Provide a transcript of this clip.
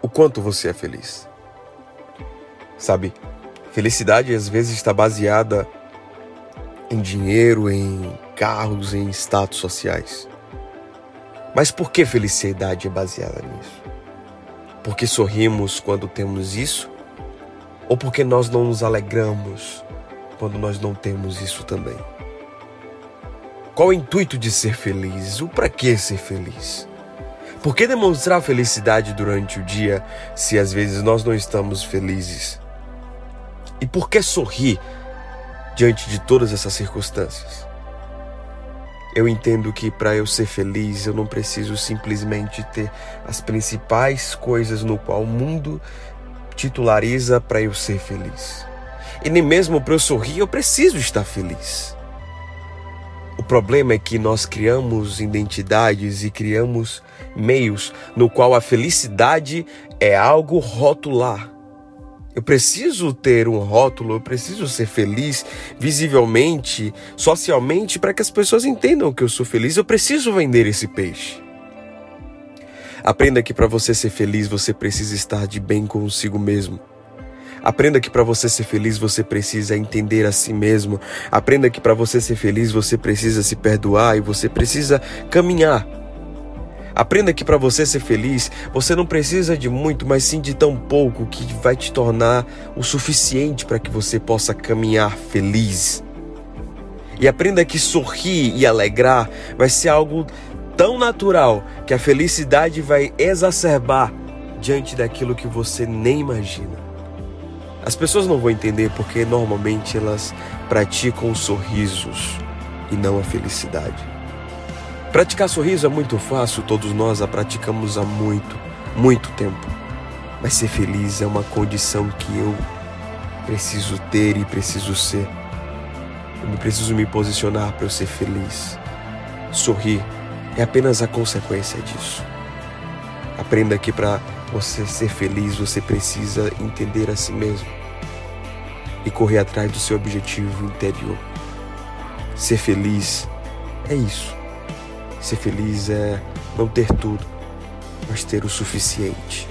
o quanto você é feliz. Sabe, felicidade às vezes está baseada em dinheiro, em carros, em status sociais. Mas por que felicidade é baseada nisso? Porque sorrimos quando temos isso? Ou porque nós não nos alegramos quando nós não temos isso também? Qual o intuito de ser feliz? O para que ser feliz? Por que demonstrar felicidade durante o dia se às vezes nós não estamos felizes? E por que sorrir diante de todas essas circunstâncias? Eu entendo que para eu ser feliz eu não preciso simplesmente ter as principais coisas no qual o mundo titulariza para eu ser feliz. E nem mesmo para eu sorrir eu preciso estar feliz. O problema é que nós criamos identidades e criamos meios no qual a felicidade é algo rotular. Eu preciso ter um rótulo, eu preciso ser feliz visivelmente, socialmente, para que as pessoas entendam que eu sou feliz. Eu preciso vender esse peixe. Aprenda que para você ser feliz, você precisa estar de bem consigo mesmo. Aprenda que para você ser feliz você precisa entender a si mesmo. Aprenda que para você ser feliz você precisa se perdoar e você precisa caminhar. Aprenda que para você ser feliz você não precisa de muito, mas sim de tão pouco que vai te tornar o suficiente para que você possa caminhar feliz. E aprenda que sorrir e alegrar vai ser algo tão natural que a felicidade vai exacerbar diante daquilo que você nem imagina. As pessoas não vão entender porque normalmente elas praticam sorrisos e não a felicidade. Praticar sorriso é muito fácil, todos nós a praticamos há muito, muito tempo. Mas ser feliz é uma condição que eu preciso ter e preciso ser. Eu preciso me posicionar para eu ser feliz. Sorrir é apenas a consequência disso. Aprenda que para você ser feliz, você precisa entender a si mesmo e correr atrás do seu objetivo interior. Ser feliz é isso. Ser feliz é não ter tudo, mas ter o suficiente.